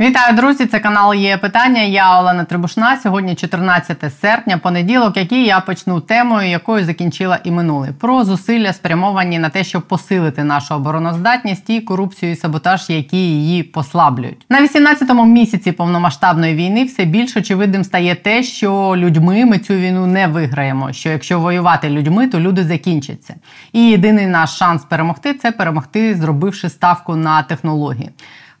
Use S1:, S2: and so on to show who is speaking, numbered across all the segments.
S1: Вітаю, друзі! Це канал є питання. Я Олена Трибушна. Сьогодні 14 серпня, понеділок, який я почну темою, якою закінчила і минулий про зусилля спрямовані на те, щоб посилити нашу обороноздатність і корупцію і саботаж, які її послаблюють. На 18-му місяці повномасштабної війни все більш очевидним стає те, що людьми ми цю війну не виграємо. Що якщо воювати людьми, то люди закінчаться. І єдиний наш шанс перемогти це перемогти, зробивши ставку на технології.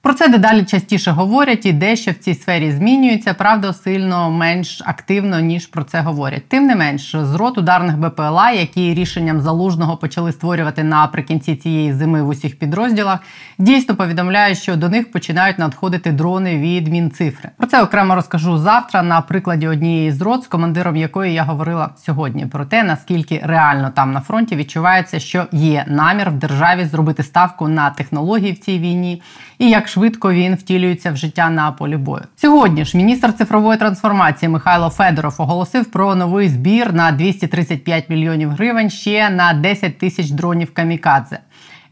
S1: Про це дедалі частіше говорять і дещо в цій сфері змінюється, правда, сильно менш активно ніж про це говорять. Тим не менш, з рот ударних БПЛА, які рішенням залужного почали створювати наприкінці цієї зими в усіх підрозділах, дійсно повідомляють, що до них починають надходити дрони від Мінцифри. Про це окремо розкажу завтра на прикладі однієї з рот, з командиром якої я говорила сьогодні. Про те наскільки реально там на фронті відчувається, що є намір в державі зробити ставку на технології в цій війні і як швидко він втілюється в життя на полі бою. Сьогодні ж міністр цифрової трансформації Михайло Федоров оголосив про новий збір на 235 мільйонів гривень ще на 10 тисяч дронів камікадзе.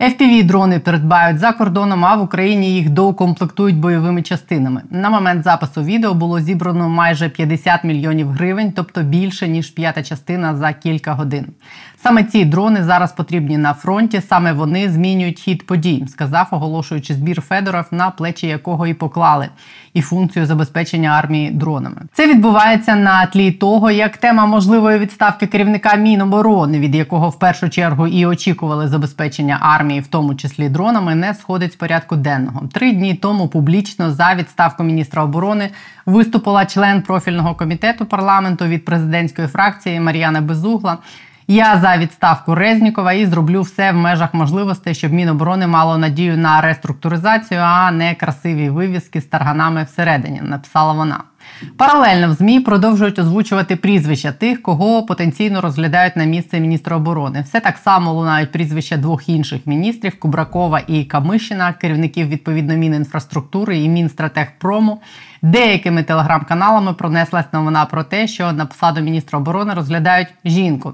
S1: fpv дрони передбають за кордоном, а в Україні їх доукомплектують бойовими частинами. На момент запису відео було зібрано майже 50 мільйонів гривень, тобто більше ніж п'ята частина за кілька годин. Саме ці дрони зараз потрібні на фронті. Саме вони змінюють хід подій, сказав, оголошуючи збір Федоров, на плечі якого і поклали, і функцію забезпечення армії дронами. Це відбувається на тлі того, як тема можливої відставки керівника Міноборони, від якого в першу чергу і очікували забезпечення армії, в тому числі дронами, не сходить з порядку денного. Три дні тому публічно за відставку міністра оборони виступила член профільного комітету парламенту від президентської фракції Мар'яна Безугла. Я за відставку Резнікова і зроблю все в межах можливостей, щоб Міноборони мало надію на реструктуризацію, а не красиві вивіски з тарганами всередині. Написала вона. Паралельно в змі продовжують озвучувати прізвища тих, кого потенційно розглядають на місце міністра оборони. Все так само лунають прізвища двох інших міністрів Кубракова і Камишина, керівників відповідно Мінінфраструктури і Мінстратегпрому. Деякими телеграм-каналами пронеслась новина про те, що на посаду міністра оборони розглядають жінку.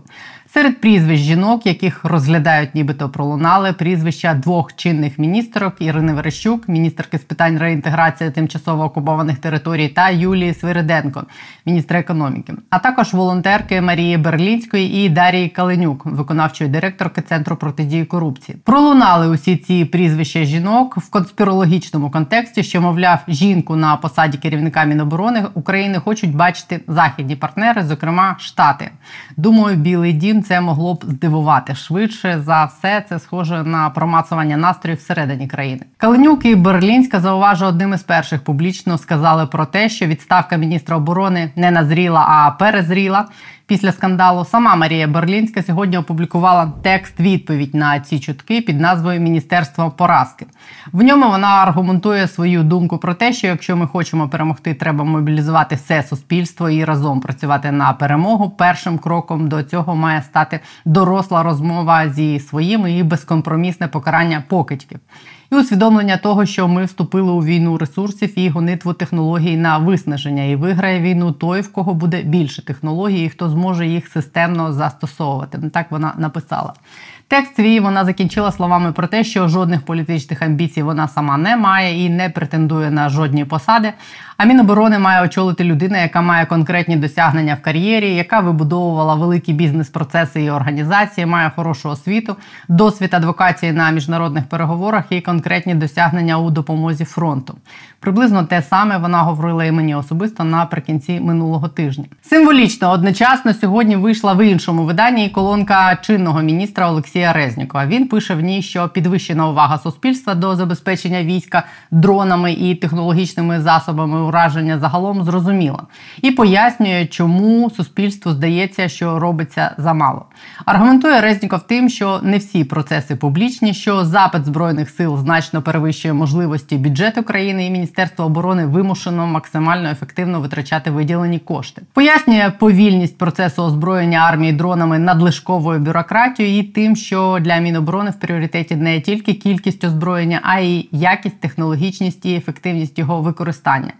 S1: Серед прізвищ жінок, яких розглядають, нібито пролунали прізвища двох чинних міністрок Ірини Верещук, міністерки з питань реінтеграції тимчасово окупованих територій, та Юлії Свириденко, міністра економіки, а також волонтерки Марії Берлінської і Дарії Каленюк, виконавчої директорки Центру протидії корупції. Пролунали усі ці прізвища жінок в конспірологічному контексті, що мовляв, жінку на посаді керівника Міноборони України хочуть бачити західні партнери, зокрема Штати. Думаю, білий дім це могло б здивувати швидше за все. Це схоже на промацування настроїв всередині країни. Каленюк і Берлінська зауважу одним із перших публічно сказали про те, що відставка міністра оборони не назріла, а перезріла після скандалу. Сама Марія Берлінська сьогодні опублікувала текст відповідь на ці чутки під назвою Міністерство поразки. В ньому вона аргументує свою думку про те, що якщо ми хочемо перемогти, треба мобілізувати все суспільство і разом працювати на перемогу. Першим кроком до цього має стати доросла розмова зі своїми і безкомпромісне покарання покидьків і усвідомлення того, що ми вступили у війну ресурсів і гонитву технологій на виснаження, і виграє війну той, в кого буде більше технологій, і хто зможе їх системно застосовувати. Так вона написала. Текст свій вона закінчила словами про те, що жодних політичних амбіцій вона сама не має і не претендує на жодні посади. А Міноборони має очолити людина, яка має конкретні досягнення в кар'єрі, яка вибудовувала великі бізнес-процеси і організації, має хорошу освіту, досвід адвокації на міжнародних переговорах і конкретні досягнення у допомозі фронту. Приблизно те саме вона говорила і мені особисто наприкінці минулого тижня. Символічно одночасно сьогодні вийшла в іншому виданні колонка чинного міністра Олексія Резнікова. Він пише в ній, що підвищена увага суспільства до забезпечення війська дронами і технологічними засобами ураження загалом зрозуміла і пояснює, чому суспільству здається, що робиться замало. Аргументує Резніков тим, що не всі процеси публічні, що запит збройних сил значно перевищує можливості бюджету країни і Міністерство оборони вимушено максимально ефективно витрачати виділені кошти. Пояснює повільність процесу озброєння армії дронами надлишковою бюрократією і тим, що для Міноборони в пріоритеті не тільки кількість озброєння, а й якість, технологічність і ефективність його використання.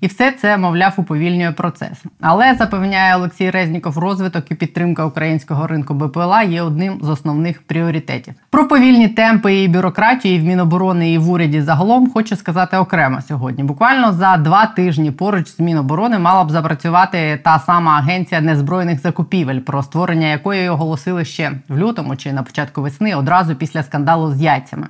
S1: І все це, мовляв, уповільнює процес. Але запевняє Олексій Резніков, розвиток і підтримка українського ринку БПЛА є одним з основних пріоритетів. Про повільні темпи і бюрократію і в Міноборони і в уряді загалом хочу сказати окремо сьогодні. Буквально за два тижні поруч з Міноборони мала б запрацювати та сама агенція незбройних закупівель, про створення якої оголосили ще в лютому чи на початку весни, одразу після скандалу з яйцями.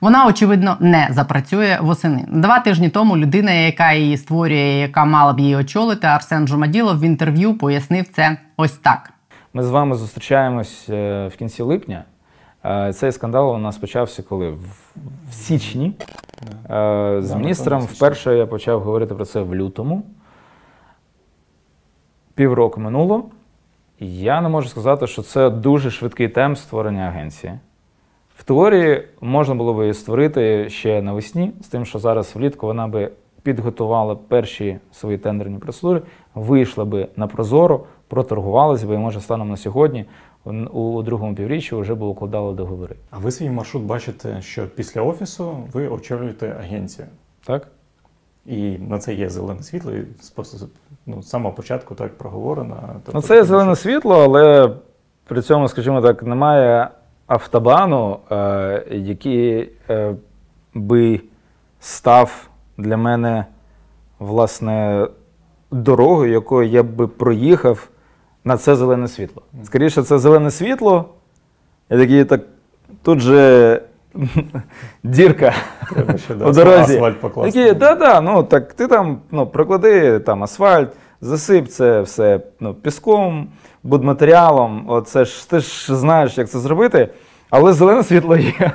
S1: Вона очевидно не запрацює восени. Два тижні тому людина, яка її створює, яка мала б її очолити, Арсен Жумаділов в інтерв'ю пояснив це ось так.
S2: Ми з вами зустрічаємось е, в кінці липня. Е, цей скандал у нас почався коли в січні. Е, з міністром вперше я почав говорити про це в лютому. Півроку минуло. Я не можу сказати, що це дуже швидкий темп створення агенції. В теорії можна було би її створити ще навесні, з тим, що зараз влітку вона би підготувала перші свої тендерні процедури, вийшла би на прозоро, проторгувалася би і може станом на сьогодні. У другому півріччі вже би укладали договори.
S3: А ви свій маршрут бачите, що після офісу ви очолюєте агенцію?
S2: Так.
S3: І на це є зелене світло, і ну, з самого початку так проговорено.
S2: Тобто, ну, це є зелене світло, але при цьому, скажімо так, немає автобану, е, який е, би став для мене власне дорогою, якою я би проїхав на це зелене світло. Скоріше, це зелене світло. Я такий так тут же дірка
S3: Треба ще,
S2: у дорозі.
S3: Асфальт покласти.
S2: Такі, да, да, ну так ти там ну, проклади там асфальт, засип це все ну, піском, будматеріалом. Оце ж ти ж знаєш, як це зробити. Але зелене світло є.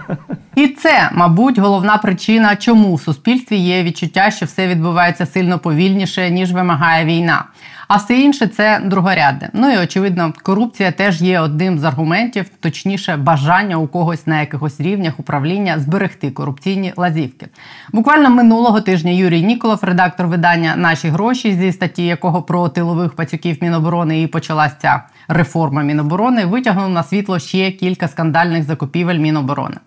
S1: І це, мабуть, головна причина, чому в суспільстві є відчуття, що все відбувається сильно повільніше, ніж вимагає війна. А все інше це другорядне. Ну і очевидно, корупція теж є одним з аргументів, точніше, бажання у когось на якихось рівнях управління зберегти корупційні лазівки. Буквально минулого тижня Юрій Ніколов, редактор видання Наші гроші зі статті якого про тилових пацюків Міноборони і почалася ця реформа Міноборони, витягнув на світло ще кілька скандальних закупівель Міноборони.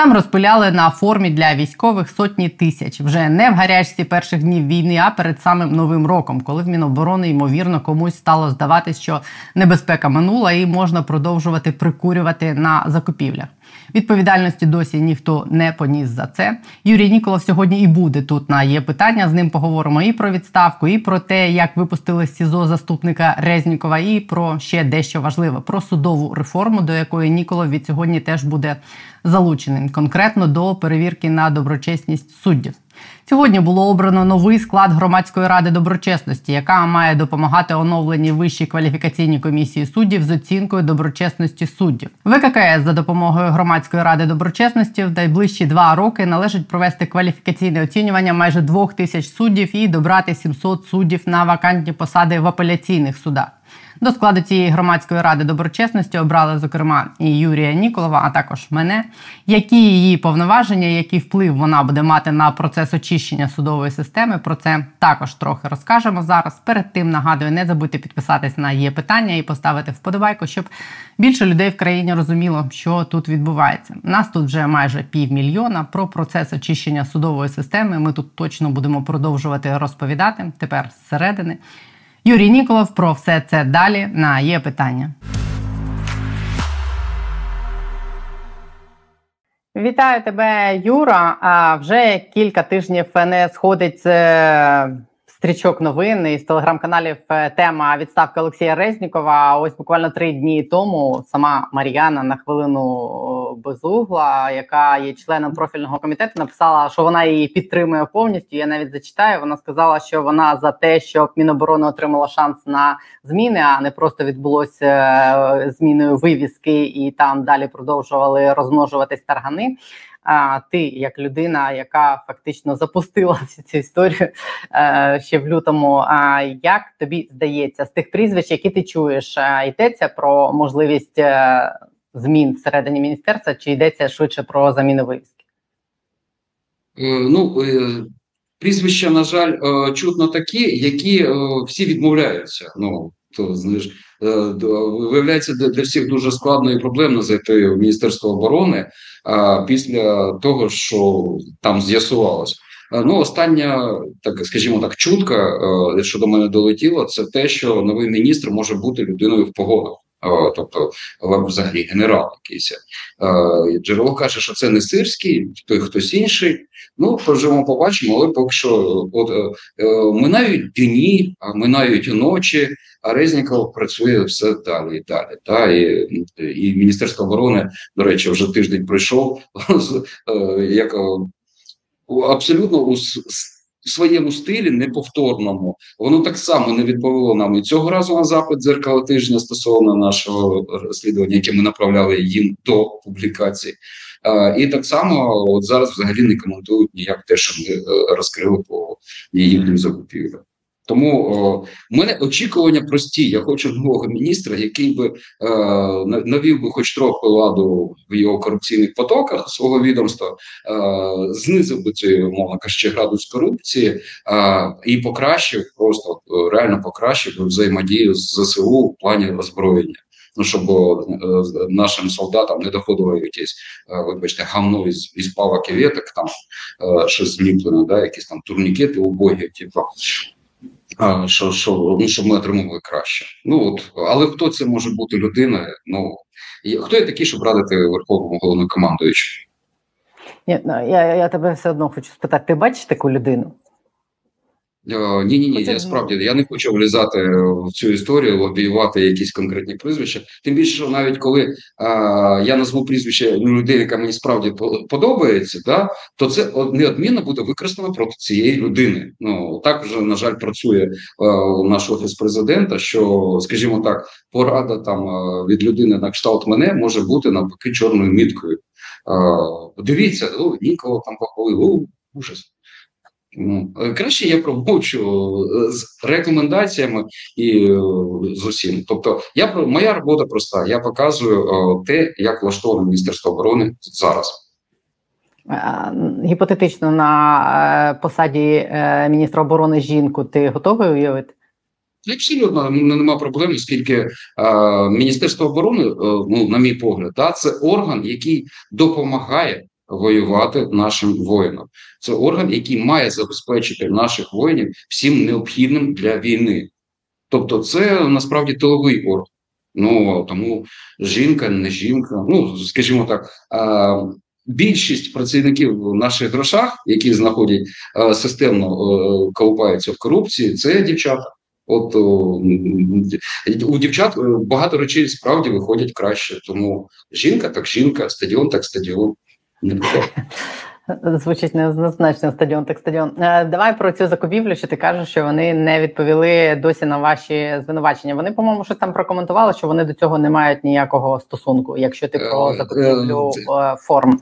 S1: Там розпиляли на формі для військових сотні тисяч вже не в гарячці перших днів війни, а перед самим новим роком, коли в Міноборони ймовірно комусь стало здаватись, що небезпека минула і можна продовжувати прикурювати на закупівлях. Відповідальності досі ніхто не поніс за це. Юрій Ніколов сьогодні і буде тут на є питання. З ним поговоримо і про відставку, і про те, як випустили з СІЗО заступника Резнікова, і про ще дещо важливе про судову реформу, до якої Ніколов від сьогодні теж буде залученим, конкретно до перевірки на доброчесність суддів. Сьогодні було обрано новий склад громадської ради доброчесності, яка має допомагати оновленій вищій кваліфікаційній комісії суддів з оцінкою доброчесності суддів. ВККС за допомогою громадської ради доброчесності в найближчі два роки належить провести кваліфікаційне оцінювання майже двох тисяч суддів і добрати 700 суддів на вакантні посади в апеляційних судах. До складу цієї громадської ради доброчесності обрали, зокрема, і Юрія Ніколова, а також мене. Які її повноваження, який вплив вона буде мати на процес очищення судової системи? Про це також трохи розкажемо зараз. Перед тим нагадую, не забудьте підписатись на її питання і поставити вподобайку, щоб більше людей в країні розуміло, що тут відбувається. Нас тут вже майже півмільйона. Про процес очищення судової системи. Ми тут точно будемо продовжувати розповідати тепер зсередини. Юрій Ніколов про все це далі на є питання. Вітаю тебе, Юра. А вже кілька тижнів не сходить стрічок новин із телеграм-каналів е, тема відставки Олексія Резнікова. Ось буквально три дні тому сама Мар'яна на хвилину безугла, яка є членом профільного комітету, написала, що вона її підтримує повністю. Я навіть зачитаю. Вона сказала, що вона за те, щоб Міноборони отримала шанс на зміни, а не просто відбулося е, зміною вивіски, і там далі продовжували розмножуватись таргани. А ти, як людина, яка фактично запустила всю цю історію е, ще в лютому. А як тобі здається, з тих прізвищ, які ти чуєш, е, йдеться про можливість е, змін всередині міністерства, чи йдеться швидше про заміну вивіски?
S4: Ну прізвища, на жаль, чутно такі, які всі відмовляються. Ну то знаєш, виявляється для всіх дуже складно і проблемно зайти в Міністерство оборони а, після того, що там з'ясувалось. Ну, остання, так скажімо так, чутка, що до мене долетіло, це те, що новий міністр може бути людиною в погодах. Тобто, взагалі, генерал якийсь джерело каже, що це не сирський, той хтось інший. Ну, поживемо, побачимо, але поки що от минають дні, минають ночі. А Резніков працює все далі і далі. Та і і Міністерство оборони, до речі, вже тиждень пройшов як абсолютно у своєму стилі неповторному. Воно так само не відповіло нам і цього разу на запит дзеркало тижня стосовно нашого розслідування, яке ми направляли їм до публікації. І так само от зараз взагалі не коментують ніяк те, що ми е, розкрили по їхнім закупівлям. Тому о, в мене очікування прості. Я хочу нового міністра, який би е, навів би хоч трохи ладу в його корупційних потоках свого відомства, е, знизив би цю мовно кажучи, градус корупції е, і покращив, просто реально покращив взаємодію з ЗСУ в плані озброєння. Ну, щоб о, е, нашим солдатам не доходило якесь, е, вибачте, гамно із, із палок і веток, там е, щось зліплене, да, якісь там турнікети убогі, типу що що, ну, щоб ми отримували краще. Ну от, але хто це може бути людина? Ну хто є такий, щоб радити верховному головнокомандуючому?
S1: Ні, ну, я я тебе все одно хочу спитати: ти бачиш таку людину?
S4: Ні, ні, ні, я справді я не хочу влізати в цю історію, лобіювати якісь конкретні прізвища. Тим більше, що навіть коли а, я назву прізвище людини, яка мені справді подобається, да, то це неодмінно буде використано проти цієї людини. Ну так вже на жаль працює а, наш офіс президента. Що, скажімо так, порада там від людини на кшталт мене може бути навпаки чорною міткою. А, Дивіться, ну нікого там похвалив, ужас. Е, краще я промовчу е, з рекомендаціями і е, з усім. Тобто, я моя робота проста. Я показую те, як влаштовано міністерство оборони зараз.
S1: Гіпотетично на посаді міністра оборони жінку ти готовий уявити?
S4: Абсолютно нема проблем, оскільки е, Міністерство оборони, е, ну на мій погляд, да, це орган, який допомагає воювати нашим воїнам. Це орган, який має забезпечити наших воїнів всім необхідним для війни. Тобто, це насправді тиловий орган. Ну тому жінка, не жінка. Ну скажімо так, більшість працівників в наших грошах, які знаходять системно а, колупаються в корупції, це дівчата. От у дівчат е, багато речей справді виходять краще. Тому жінка так жінка, стадіон так стадіон.
S1: Звучить неоднозначно стадіон, так стадіон. Е, давай про цю закупівлю, що ти кажеш, що вони не відповіли досі на ваші звинувачення. Вони, по-моєму, щось там прокоментували, що вони до цього не мають ніякого стосунку, якщо ти про е, закупівлю е, форм.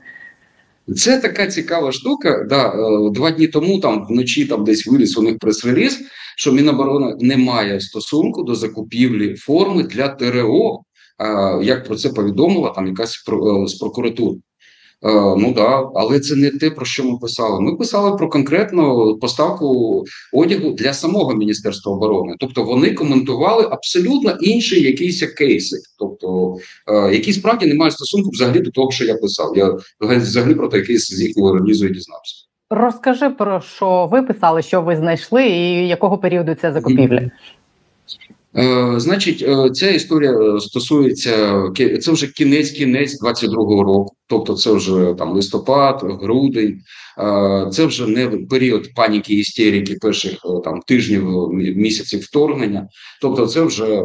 S4: Це така цікава штука. Да, Два дні тому там вночі там десь виліз у них прес-реліз, що Міноборони не має стосунку до закупівлі форми для ТРО. Як про це повідомила там якась з прокуратури. Е, ну да, але це не те, про що ми писали. Ми писали про конкретну поставку одягу для самого міністерства оборони. Тобто вони коментували абсолютно інші якісь кейси, тобто е, які справді не мають стосунку взагалі до того, що я писав. Я взагалі про той кейс з їхнього релізу і дізнався.
S1: Розкажи про що ви писали, що ви знайшли, і якого періоду це закупівля.
S4: Е, значить, е, ця історія е, стосується це вже кінець-кінець 22-го року, тобто це вже там листопад, грудень, це вже не період паніки істерики перших там тижнів місяців вторгнення. Тобто, це вже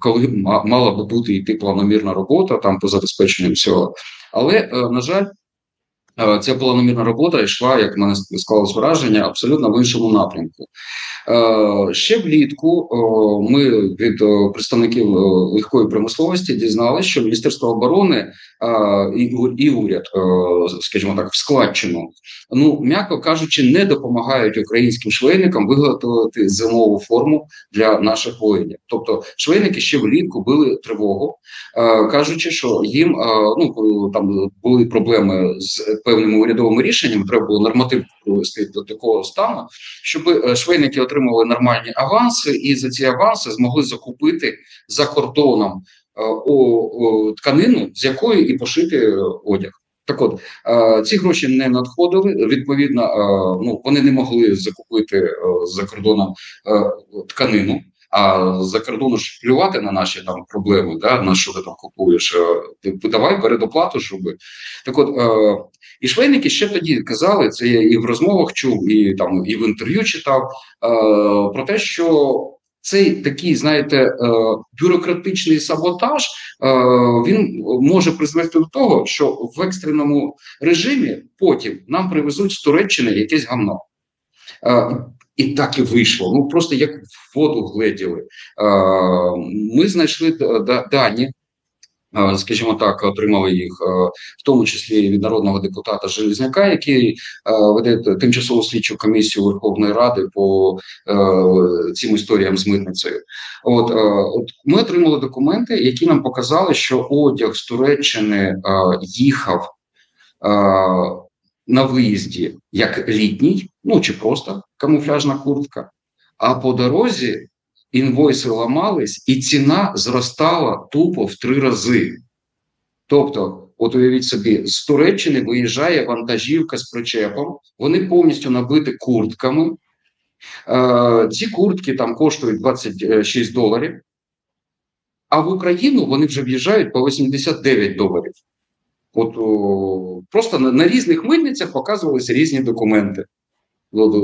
S4: коли мала би бути йти планомірна робота там по забезпеченню всього. Але на жаль, ця планомірна робота йшла, як мене склалось враження, абсолютно в іншому напрямку. Е, ще влітку ми від представників легкої промисловості дізналися, що Міністерство оборони і уряд, скажімо так, в складчину, ну м'яко кажучи, не допомагають українським швейникам виготовити зимову форму для наших воїнів. Тобто, швейники ще влітку били тривогу, е, кажучи, що їм ну там були проблеми з певними урядовими рішеннями треба було норматив провести до такого стану, щоб е, швейники отримали нормальні аванси, і за ці аванси змогли закупити за кордоном е, о, тканину, з якої і пошити одяг. Так от ці гроші не надходили. Відповідно, ну вони не могли закупити за кордоном тканину. А за кордону ж плювати на наші там проблеми, да, на що ти там купуєш, ти давай передоплату, щоб так, от е, і швейники ще тоді казали, це я і в розмовах чув, і там і в інтерв'ю читав е, про те, що цей такий, знаєте, е, бюрократичний саботаж е, він може призвести до того, що в екстреному режимі потім нам привезуть з Туреччини якесь гамно. Е, і так і вийшло. Ну просто як в воду гледіли. Ми знайшли дані скажімо так, отримали їх, в тому числі від народного депутата Железняка, який веде тимчасову слідчу комісію Верховної Ради по цим історіям з митницею. От от ми отримали документи, які нам показали, що одяг з Туреччини їхав. На виїзді як літній, ну чи просто камуфляжна куртка, а по дорозі інвойси ламались, і ціна зростала тупо в три рази. Тобто, от уявіть собі, з Туреччини виїжджає вантажівка з причепом, вони повністю набиті куртками. Е, Ці куртки там коштують 26 доларів, а в Україну вони вже в'їжджають по 89 доларів. От о, Просто на, на різних митницях показувалися різні документи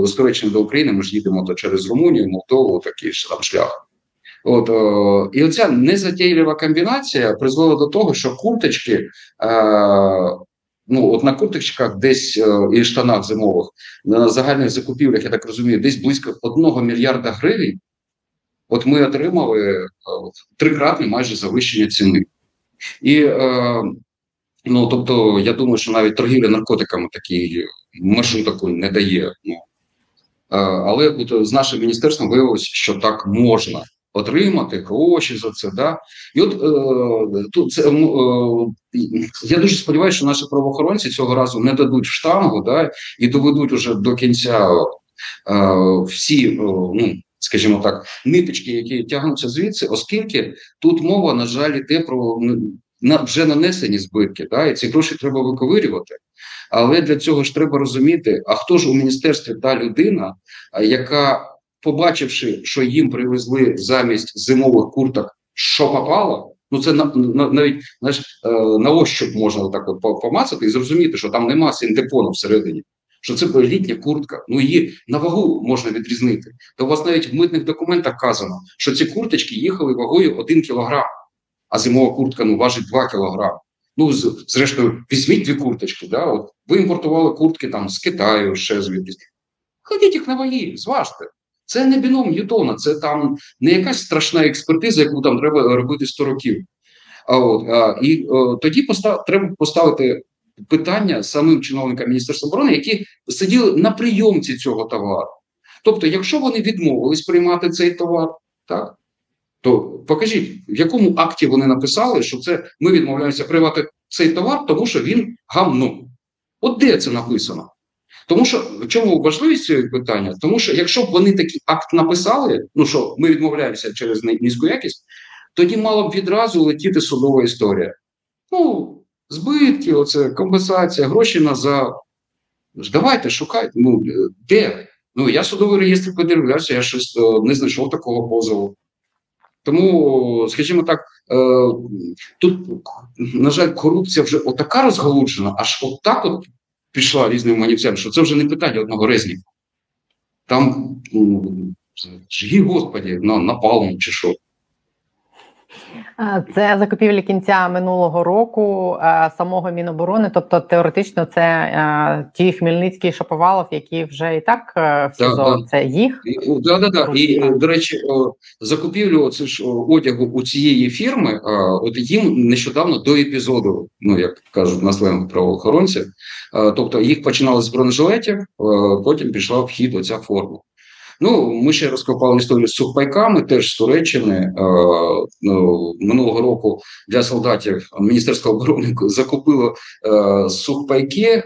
S4: з Туреччини до України ми ж їдемо то через Румунію, Молдову, такий ж там шлях. От, о, І оця незатійлива комбінація призвела до того, що курточки, е, ну от на курточках десь е, і штанах зимових, на загальних закупівлях, я так розумію, десь близько одного мільярда гривень. От ми отримали е, трикратне майже завищення ціни. І е, ну тобто, я думаю, що навіть торгівля наркотиками такий маршрутку не дає. Ну. Але от з нашим міністерством виявилося, що так можна отримати гроші за це. Да? І от е, тут це, е, я дуже сподіваюся, що наші правоохоронці цього разу не дадуть штангу да, і доведуть уже до кінця е, всі, е, ну скажімо так, ниточки, які тягнуться звідси, оскільки тут мова, на жаль, йде про на вже нанесені збитки, да, і ці гроші треба виковирювати. Але для цього ж треба розуміти, а хто ж у міністерстві та людина, яка, побачивши, що їм привезли замість зимових курток, що попало, ну це на, на навіть знаєш, е, на ощуп можна так от помацати і зрозуміти, що там нема синтепону всередині. Що це літня куртка, ну її на вагу можна відрізнити. То у вас навіть в митних документах вказано, що ці курточки їхали вагою 1 кілограм, а зимова куртка ну важить 2 кілограми. Ну, зрештою, візьміть дві курточки. Да? От Ви імпортували куртки там з Китаю, ще звідки. Ходіть їх на ваги, зважте. Це не біном Ньютона, це там не якась страшна експертиза, яку там треба робити 100 років. А от, а, І о, тоді постав, треба поставити питання самим чиновникам Міністерства оборони, які сиділи на прийомці цього товару. Тобто, якщо вони відмовились приймати цей товар, так, то покажіть, в якому акті вони написали, що це ми відмовляємося приймати цей товар, тому що він гамно. От де це написано? Тому що в чому важливість цього питання? Тому що якщо б вони такий акт написали, ну що ми відмовляємося через низьку якість, тоді мала б відразу летіти судова історія. Ну, збитки, оце компенсація, гроші назад. Давайте шукайте. Ну де? Ну я судовий реєстр подивлявся, я щось е, не знайшов такого позову. Тому, скажімо так, е, тут, на жаль, корупція вже отака розгалуджена, аж отак от пішла різним манівцям, що це вже не питання одного резніка. Там, жгі, господі, на напалм чи що.
S1: Це закупівлі кінця минулого року е, самого міноборони. Тобто, теоретично, це е, ті Хмельницький Шаповалов, які вже і так е, в СІЗО. Да, це їх
S4: да, да, да. І до речі, закупівлю оце ж одягу у цієї фірми. От їм нещодавно до епізоду, ну як кажуть на сленгу правоохоронців, тобто їх починали з бронежилетів, потім пішла в хід оця форма. Ну, ми ще розкопали історію з сухпайками, теж з Туреччини е, ну, минулого року для солдатів Міністерство оборони закупило е, сухпайки е,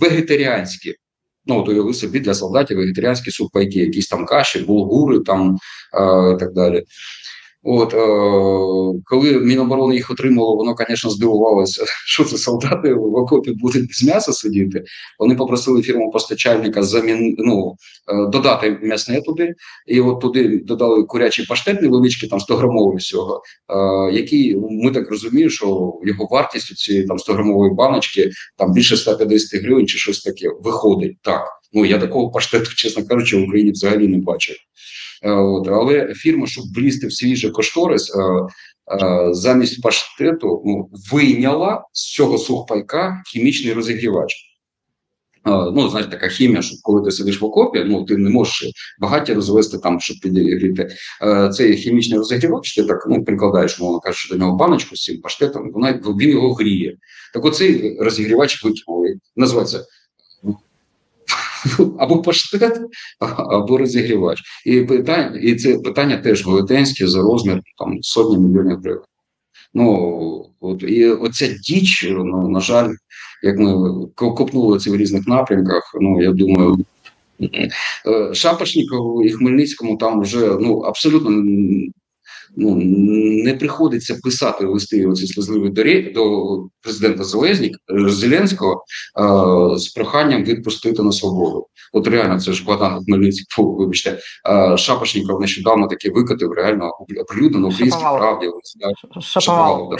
S4: вегетаріанські. Ну, от уяви собі для солдатів вегетаріанські сухпайки, якісь там каші, булгури там і так далі. От е, коли Міноборони їх отримало, воно, звісно, здивувалося, що це солдати в окопі будуть без м'яса сидіти. Вони попросили фірму постачальника замін, ну, е, додати м'ясне туди, і от туди додали курячий паштет невеличкий, там 100 грамовий всього, е, який ми так розуміємо, що його вартість у цієї там 100 грамової баночки там більше 150 гривень чи щось таке виходить так. Ну я такого паштету, чесно кажучи, в Україні взагалі не бачив. Е, от, Але фірма, щоб влізти в свіжий кошторис, е, е, замість паштету ну, вийняла з цього сухпайка хімічний розігрівач. Ну, знаєте, така хімія, що коли ти сидиш в окопі, ну ти не можеш багаття розвести там, щоб підігріти. Цей хімічний розігрівач, ти так ну, прикладаєш, мовно кажучи, до нього баночку з цим паштетом, вона він його гріє. Так оцей розігрівач викинули. Називається або паштет, або розігрівач. І питання, і це питання теж велетенське за розмір там сотні мільйонів гривень. Ну от і оця діч, ну на жаль, як ми копнули це в різних напрямках. Ну я думаю, е, Шапошнікову і Хмельницькому там вже ну абсолютно ну не приходиться писати листи оці сльозливі до, до президента Зеленського, Зеленського е, з проханням відпустити на свободу. От реально це ж Богдан Хмельницький, фу, вибачте, е, Шапошніков нещодавно таки викатив реально оприлюдно на українській правді.
S1: Шаповало,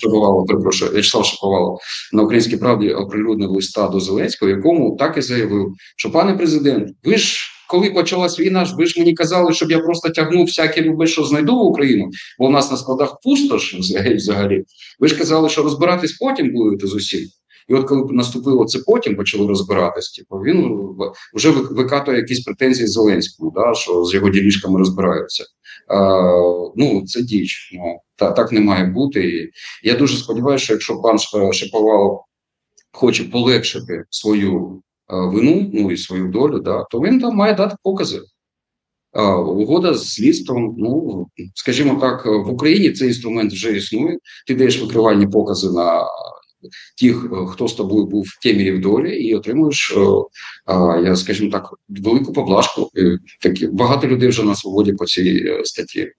S4: Шаповало, перепрошую, В'ячеслав Шаповало на українській правді оприлюднив листа до Зеленського, якому так і заявив, що пане президент, ви ж коли почалась війна, ви ж мені казали, щоб я просто тягнув всякі люби, що знайду в Україну, бо у нас на складах пустош взагалі. Ви ж казали, що розбиратись потім будете з усім. І от коли наступило це потім, почали розбиратись, типу, він вже викатує якісь претензії Зеленському, да, що з його ділішками розбираються. А, Ну, це діч. Ну, та, Так не має бути. І Я дуже сподіваюся, що якщо пан Шаповалов хоче полегшити свою Е, вину, ну і свою долю, да, то він там має дати покази. Угода з слідством, ну скажімо так, в Україні цей інструмент вже існує. Ти даєш викривальні покази на тих, хто з тобою був в темі в долі, і отримуєш, я скажімо так, велику поблажку. Такі багато людей вже на свободі по цій е, статті.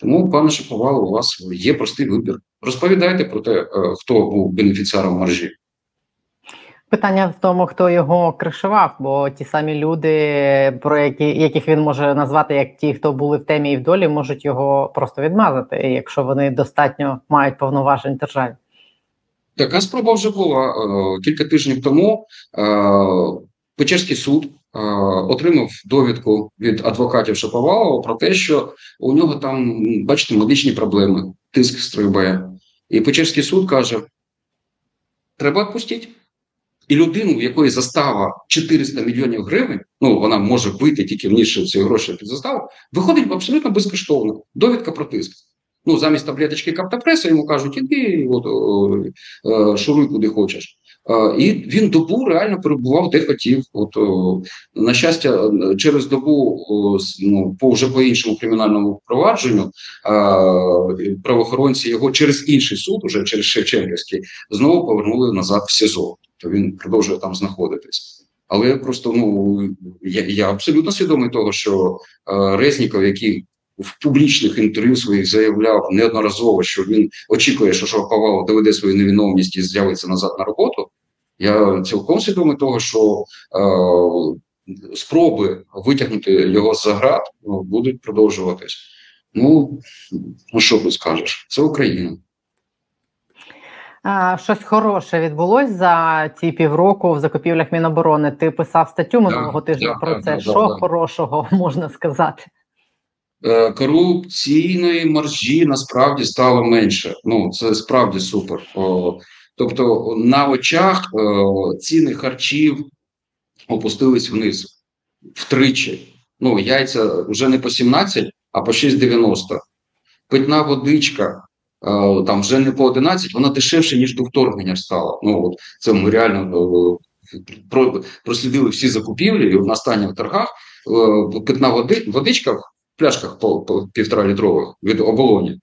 S4: Тому, пане Шаповало, у вас є простий вибір. Розповідайте про те, е, хто був бенефіціаром маржі.
S1: Питання в тому, хто його кришував, бо ті самі люди, про які яких він може назвати як ті, хто були в темі і в долі, можуть його просто відмазати, якщо вони достатньо мають повноважень державі.
S4: Така спроба вже була е, кілька тижнів тому. Е, Печерський суд е, отримав довідку від адвокатів Шаповалова про те, що у нього там, бачите, медичні проблеми, тиск стрибає. І Печерський суд каже: треба відпустити. І людину, в якої застава 400 мільйонів гривень, ну вона може вийти тільки вніше ці гроші під заставу, виходить абсолютно безкоштовно. Довідка про тиск. Ну, замість таблеточки каптопреса йому кажуть, іди от, о, о, шуруй куди хочеш. І він добу реально перебував де хотів. От на щастя, через добу ну, по вже по іншому кримінальному провадженню правоохоронці його через інший суд, уже через Шевченківський, знову повернули назад в СІЗО то він продовжує там знаходитись. Але просто ну я я абсолютно свідомий того, що е, Резніков, який в публічних інтерв'ю своїх заявляв неодноразово, що він очікує, що Шаповалов доведе свою невиновність і з'явиться назад на роботу. Я цілком свідомий того, що е, спроби витягнути його з заград ну, будуть продовжуватись. Ну ну що ти скажеш? Це Україна.
S1: Щось хороше відбулось за ці півроку в закупівлях Міноборони. Ти писав статтю минулого тижня да, про да, це. Що хорошого можна сказати?
S4: Е, корупційної маржі насправді стало менше. Ну це справді супер. Тобто, на очах ціни харчів опустились вниз втричі. Ну, яйця вже не по 17, а по 6,90. Питна водичка Е, там вже не по 11, вона дешевше, ніж до вторгнення стала. Ну от це ми реально е, прослідили всі закупівлі, і в останніх торгах е, питна водичка в пляшках півтора літрових від оболоні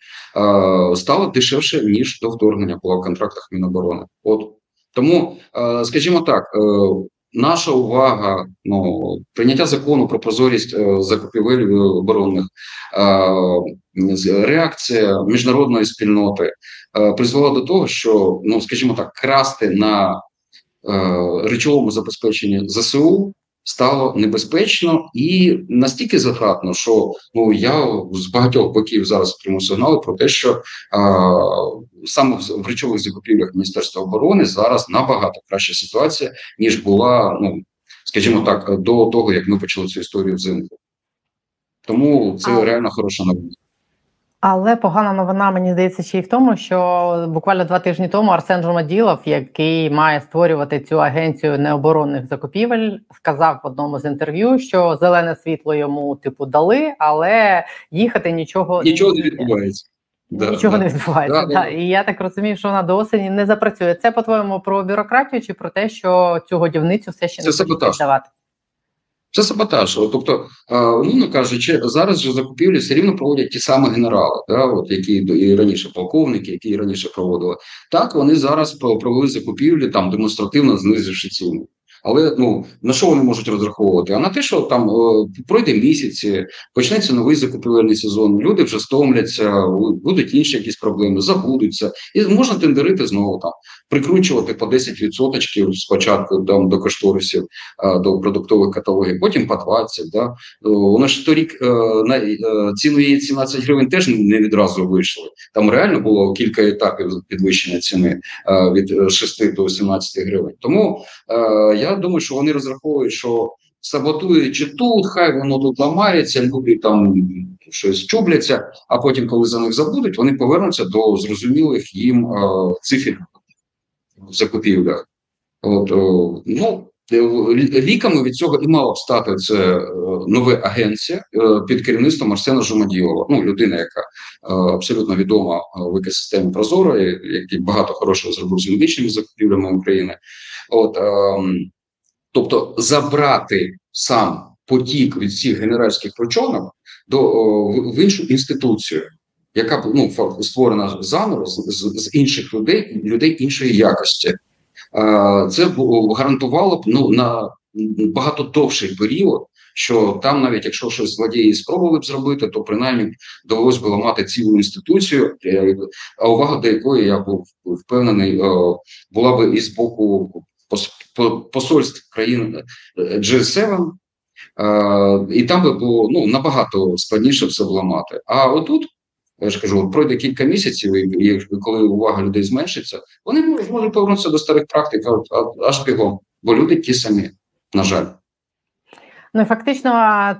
S4: стала дешевше, ніж до вторгнення по контрактах Міноборони. От тому, скажімо так, наша увага, ну прийняття закону про прозорість е, закупівель оборонних, е, реакція міжнародної спільноти е, призвела до того, що ну, скажімо так, красти на е, речовому забезпеченні ЗСУ стало небезпечно і настільки затратно, що ну я з багатьох боків зараз отримав сигнали про те, що а, саме в речових закупівлях Міністерства оборони зараз набагато краща ситуація ніж була, ну скажімо так, до того як ми почали цю історію взимку. Тому це а... реально хороша новина.
S1: Але погана новина, мені здається, ще й в тому, що буквально два тижні тому Арсен Жумаділов, який має створювати цю агенцію необоронних закупівель, сказав в одному з інтерв'ю, що зелене світло йому типу дали, але їхати нічого
S4: нічого не відбувається.
S1: Да, Нічого да. не відбувається. Да, да. І я так розумію, що вона до осені не запрацює. Це по-твоєму про бюрократію чи про те, що цю годівницю все ще
S4: Це не давати? Це саботаж. Тобто, умовно кажучи, зараз же закупівлі все рівно проводять ті самі генерали, да, от які і раніше полковники, які і раніше проводили. Так вони зараз провели закупівлі там демонстративно знизивши ціну. Але ну на що вони можуть розраховувати? А на те, що там о, пройде місяці, почнеться новий закупівельний сезон. Люди вже стомляться, будуть інші якісь проблеми, забудуться, і можна тендерити знову там, прикручувати по 10% спочатку там до кошторисів, до продуктових каталогів, потім по 20%. Да? Воно ж торік е, на е, ціну її 17 гривень теж не відразу вийшли. Там реально було кілька етапів підвищення ціни е, від 6 до 17 гривень. Тому я думаю, що вони розраховують, що саботуючи тут, хай воно тут ламається, люди там щось чубляться, а потім, коли за них забудуть, вони повернуться до зрозумілих їм е, цифр в закупівлях. От, о, ну, Ліками від цього і мала б стати це е, нова агенція е, під керівництвом Арсена Жумаділова. Ну, людина, яка е, абсолютно відома в екосистемі Прозоро, який багато хорошого зробив з медичними закупівлями України. От ем, тобто забрати сам потік від всіх генеральських ручонок до в іншу інституцію, яка ну, створена заново з, з, інших людей, людей іншої якості. Це гарантувало б ну на багато довший період. Що там, навіть якщо щось злодії спробували б зробити, то принаймні довелось би ламати цілу інституцію, е, а увага до якої я був впевнений, була би і з боку посольств країн е, G7, і там би було ну набагато складніше все вламати. А отут я ж кажу, пройде кілька місяців, і коли увага людей зменшиться, вони можуть повернутися до старих практик аж бігом, бо люди ті самі, на жаль.
S1: Ну фактично,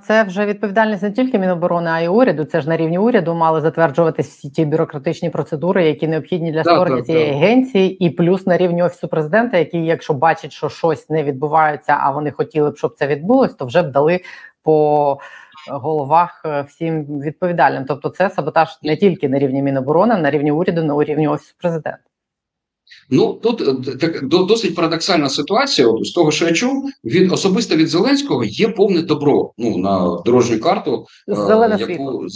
S1: це вже відповідальність не тільки Міноборони, а й уряду. Це ж на рівні уряду мали затверджуватися всі ті бюрократичні процедури, які необхідні для створення так, цієї так. агенції, і плюс на рівні офісу президента, який, якщо бачить, що щось не відбувається, а вони хотіли б, щоб це відбулось, то вже б дали по головах е, всім відповідальним. Тобто, це саботаж не тільки на рівні Міноборони, а на рівні уряду, на рівні офісу президента.
S4: Ну тут е, так досить парадоксальна ситуація. От, з того, що я чув, від особисто від Зеленського є повне добро. Ну на дорожню карту
S1: е, Зелене яку світло.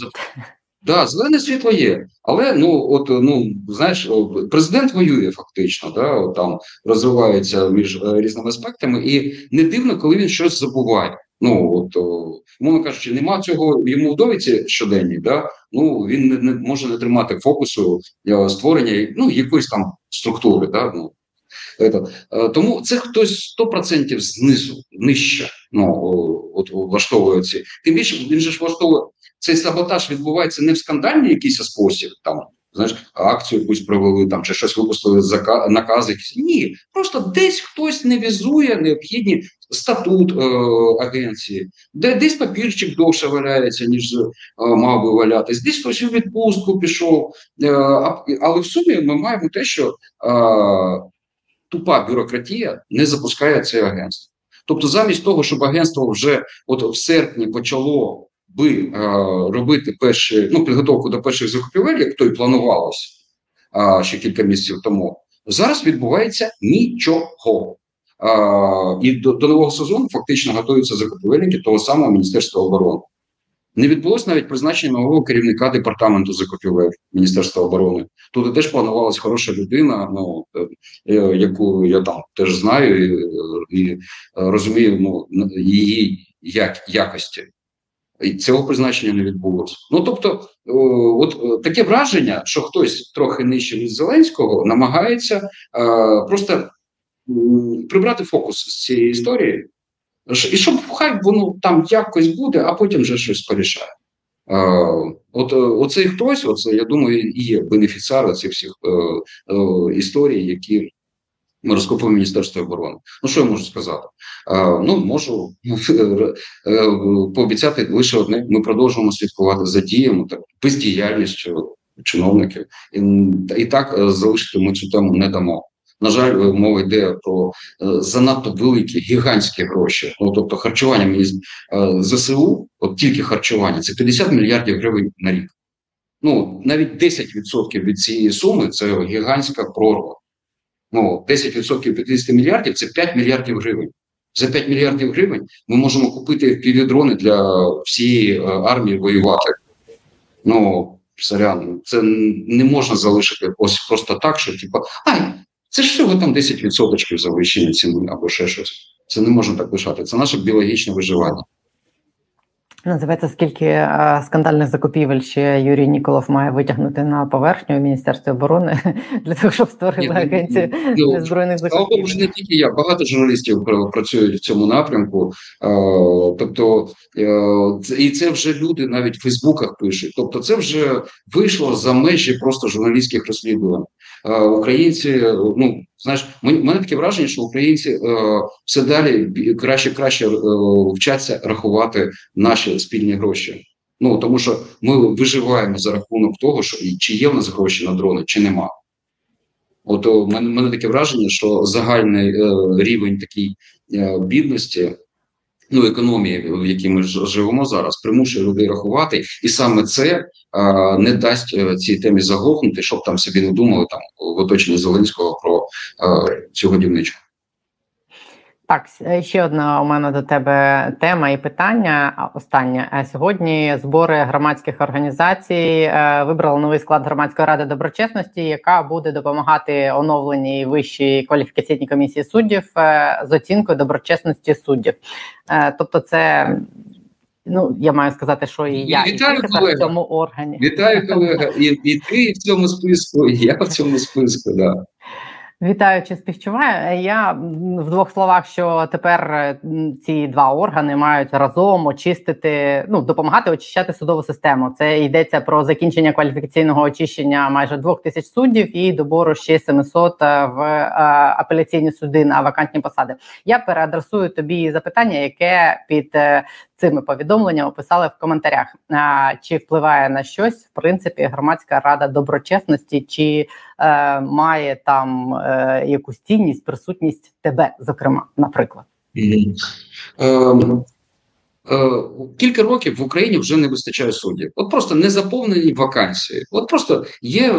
S4: Да, зелене світло є, але ну от ну знаєш, президент воює фактично, да, от, там розвивається між різними аспектами, і не дивно, коли він щось забуває. Ну от мовно кажучи, нема цього йому в довідці щоденній, да ну він не, не може не тримати фокусу е, створення ну якоїсь там структури. Да, ну це, тому це хтось 100% знизу нижче. Ну от влаштовує ці. Тим більше він же ж влаштовує цей саботаж відбувається не в скандальний якийсь спосіб там знаєш, акцію якусь провели там чи щось випустили зака накази. Ні, просто десь хтось не візує необхідні статут е, агенції, де десь папірчик довше валяється, ніж е, мав би валятись, десь хтось у відпустку пішов. Е, але в сумі ми маємо те, що е, тупа бюрократія не запускає це агентство. Тобто, замість того, щоб агентство вже от в серпні почало би е, робити перші ну підготовку до перших закупівель, як то й планувалося е, ще кілька місяців тому. Зараз відбувається нічого. Е, і до, до нового сезону фактично готуються закупівельники того самого Міністерства оборони. Не відбулося навіть призначення нового керівника департаменту закупівель Міністерства оборони. Тут теж планувалася хороша людина, ну е, яку я там теж знаю і, і розумію ну, її як, якості. І Цього призначення не відбулося. Ну тобто, от таке враження, що хтось трохи нижче від Зеленського намагається е, просто прибрати фокус з цієї історії, і щоб хай воно там якось буде, а потім вже щось порішає. От оцей хтось, оце, я думаю, і є бенефіціаром цих всіх е, е, історій, які розкопує Міністерство оборони. Ну що я можу сказати? Е, ну можу е, пообіцяти лише одне: ми продовжуємо слідкувати за діями так бездіяльністю чиновників, і, і так залишити ми цю тему не дамо. На жаль, мова йде про е, занадто великі гігантські гроші. Ну тобто, харчування е, ЗСУ, от тільки харчування, це 50 мільярдів гривень на рік. Ну навіть 10% від цієї суми це гігантська прорва. Ну 10% 50 мільярдів це 5 мільярдів гривень. За 5 мільярдів гривень ми можемо купити півдрони для всієї е, армії воювати. Ну, сорян, це не можна залишити ось просто так, що типу, ай, це ж всього там 10% завищення ціни або ще щось. Це не можна так лишати. Це наше біологічне виживання.
S1: Називається скільки е, скандальних закупівель ще Юрій Ніколов має витягнути на поверхню у Міністерстві оборони для того, щоб створили агенцію ну, незбройних закупівель.
S4: Вже не тільки я багато журналістів працюють в цьому напрямку. Тобто е, і це вже люди навіть в Фейсбуках пишуть. Тобто, це вже вийшло за межі просто журналістських розслідувань. Українці ну Знаєш, мене таке враження, що українці е, все далі краще краще е, вчаться рахувати наші спільні гроші. Ну тому що ми виживаємо за рахунок того, що чи є в нас гроші на дрони, чи нема. От мене, мене таке враження, що загальний е, рівень такий е, бідності ну, економії, в якій ми живемо зараз, примушує людей рахувати, і саме це а, не дасть е, цій темі заглохнути, щоб там собі не думали там в оточенні Зеленського про а, цю годівничку.
S1: Так, е, ще одна у мене до тебе тема і питання. Останнє е, сьогодні збори громадських організацій е, вибрали новий склад громадської ради доброчесності, яка буде допомагати оновленій вищій кваліфікаційній комісії суддів з оцінкою доброчесності суддів. Тобто, це ну я маю сказати, що і я
S4: Вітаю,
S1: і тепер в цьому органі.
S4: Вітаю, колега. І, і ти в цьому списку, і я в цьому списку. Да.
S1: Вітаю чи співчуваю. Я в двох словах, що тепер ці два органи мають разом очистити, ну допомагати очищати судову систему. Це йдеться про закінчення кваліфікаційного очищення майже двох тисяч суддів і добору ще 700 е, в е, апеляційні суди на вакантні посади. Я переадресую тобі запитання, яке під е, цими повідомленнями писали в коментарях. А, Чи впливає на щось в принципі громадська рада доброчесності, чи е, має там е, якусь цінність, присутність тебе, зокрема, наприклад? Mm
S4: -hmm. Кілька років в Україні вже не вистачає суддів. От просто не заповнені вакансії. От просто є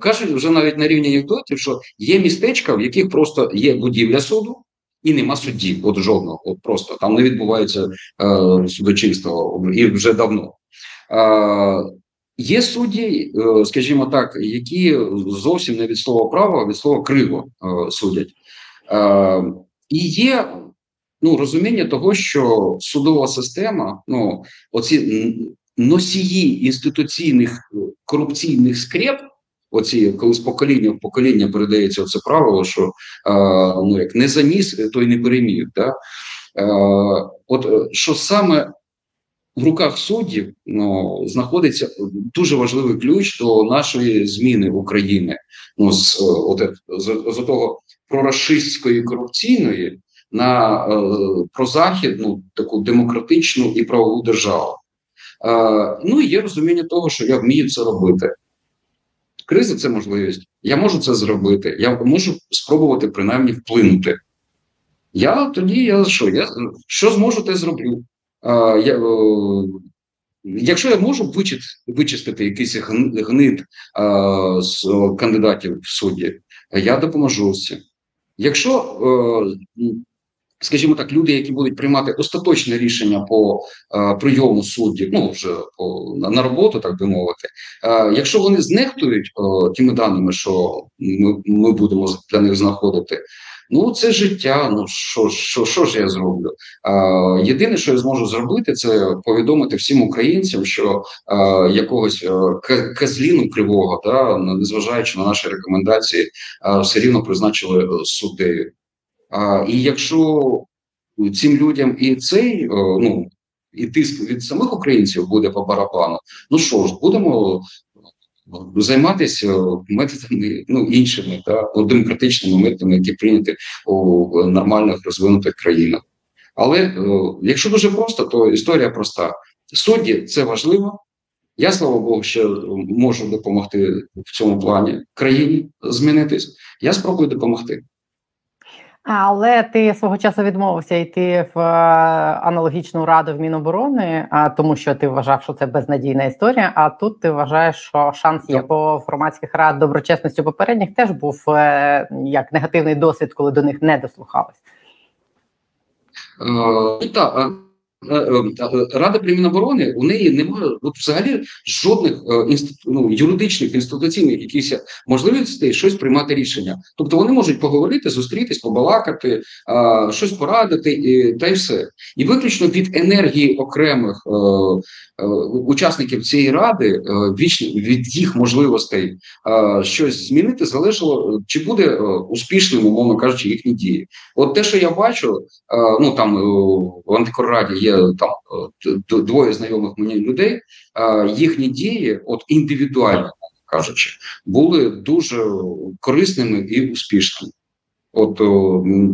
S4: кажуть вже навіть на рівні анекдотів, що є містечка, в яких просто є будівля суду, і нема суддів, от жодного, от просто там не відбувається е, судочинство і вже давно. Е, Є судді, е, скажімо так, які зовсім не від слова права, від слова криво е, судять. Е, І є ну, розуміння того, що судова система, ну, оці носії інституційних корупційних скреп оці, коли з покоління в покоління передається це правило, що ну як не заніс, то й не переміг. Да? От е, що саме в руках суддів ну, знаходиться дуже важливий ключ до нашої зміни України. Ну, з е, от, з, з того прорашистської корупційної на е, прозахідну таку демократичну і правову державу. Е, ну і є розуміння того, що я вмію це робити. Криза це можливість. Я можу це зробити. Я можу спробувати принаймні вплинути. Я тоді я що? Я що зможу, те зроблю. А, я, Якщо я можу вичит, вичистити якийсь гнит а, з кандидатів в судді, я допоможу цим. Якщо о, скажімо так, люди, які будуть приймати остаточне рішення по е, прийому суддів, ну вже по на, на роботу, так би мовити. Е, якщо вони знехтують е, тими даними, що ми, ми будемо для них знаходити. Ну, це життя. Ну що що, що ж я зроблю? А, Єдине, що я зможу зробити, це повідомити всім українцям, що а, якогось а, казліну кривого, да, незважаючи на наші рекомендації, а, все рівно призначили суддею. А, І якщо цим людям і цей ну і тиск від самих українців буде по барабану, ну що ж, будемо займатися методами ну іншими та демократичними методами, які прийняті у нормальних розвинутих країнах. Але якщо дуже просто, то історія проста: судді це важливо. Я слава Богу, ще можу допомогти в цьому плані країні змінитись. Я спробую допомогти.
S1: Але ти свого часу відмовився йти в е, аналогічну раду в Міноборони, а тому, що ти вважав, що це безнадійна історія. А тут ти вважаєш, що шанс є по громадських рад доброчесності попередніх теж був е, як негативний досвід, коли до них не дослухались.
S4: Е, Е, е, Рада при Міноборони у неї немає от взагалі жодних е, ну, юридичних інституційних якихось можливостей щось приймати рішення. Тобто вони можуть поговорити, зустрітись, побалакати, щось порадити, і, та й все. І виключно від енергії окремих учасників цієї ради, від їх можливостей щось змінити, залежало чи буде успішним, умовно кажучи, їхні дії. От те, що я бачу, ну там в антикорраді є там е, двоє знайомих мені людей, їхні дії, от індивідуально кажучи, були дуже корисними і успішними. От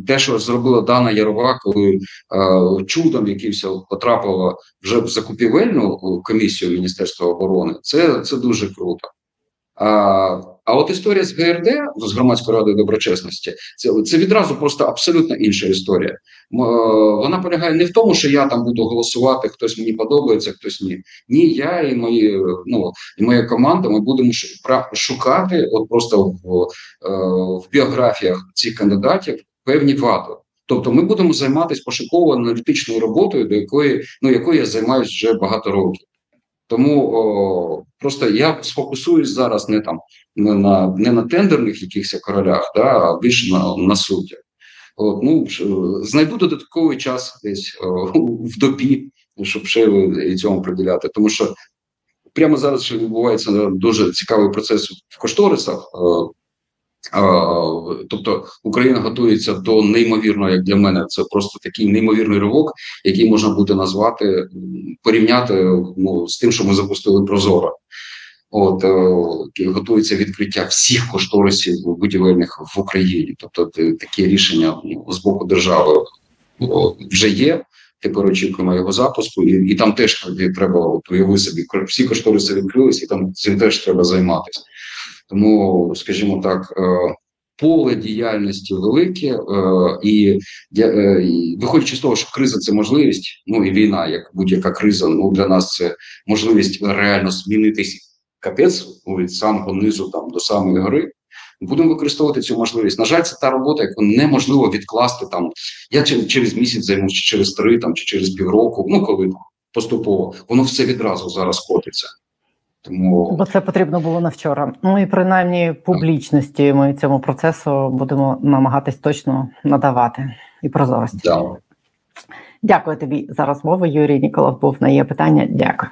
S4: те, що зробила Дана Ярова, коли е, чудом якийсь потрапила вже в закупівельну комісію Міністерства оборони, це це дуже круто. А а от історія з ГРД з громадською радою доброчесності, це це відразу просто абсолютно інша історія. Е, вона полягає не в тому, що я там буду голосувати, хтось мені подобається, хтось ні. Ні, я і мої ну і моя команда. Ми будемо шукати от просто в, е, в біографіях цих кандидатів певні вади. Тобто, ми будемо займатися пошуково аналітичною роботою, до якої ну якої я займаюся вже багато років. Тому о, просто я сфокусуюсь зараз не там не на не на тендерних якихось королях, да, а більше на на суддях. От, ну, Знайду додатковий час десь о, в добі, щоб ще і цьому приділяти. Тому що прямо зараз відбувається дуже цікавий процес в кошторисах. О, Тобто Україна готується до неймовірного, як для мене, це просто такий неймовірний ривок, який можна буде назвати, порівняти ну, з тим, що ми запустили Прозоро. От е, готується відкриття всіх кошторисів будівельних в Україні. Тобто, такі рішення ну, з боку держави вже є. Тепер очікуємо його запуску, і і там теж треба от, уяви собі всі кошториси відкрились, і там цим теж треба займатися. Тому, скажімо так, е, поле діяльності велике, е, і е, виходячи з того, що криза це можливість, ну і війна, як будь-яка криза, ну для нас це можливість реально змінитись капець від самого низу там до самої гори. Будемо використовувати цю можливість. На жаль, це та робота, яку неможливо відкласти там. Я через місяць займусь, чи через три, там чи через півроку. Ну коли поступово воно все відразу зараз котиться.
S1: Тому бо це потрібно було на вчора. Ну і принаймні публічності ми цьому процесу будемо намагатись точно надавати і прозорості.
S4: Да.
S1: Дякую тобі за розмову. Юрій Ніколов був на є питання. Дякую.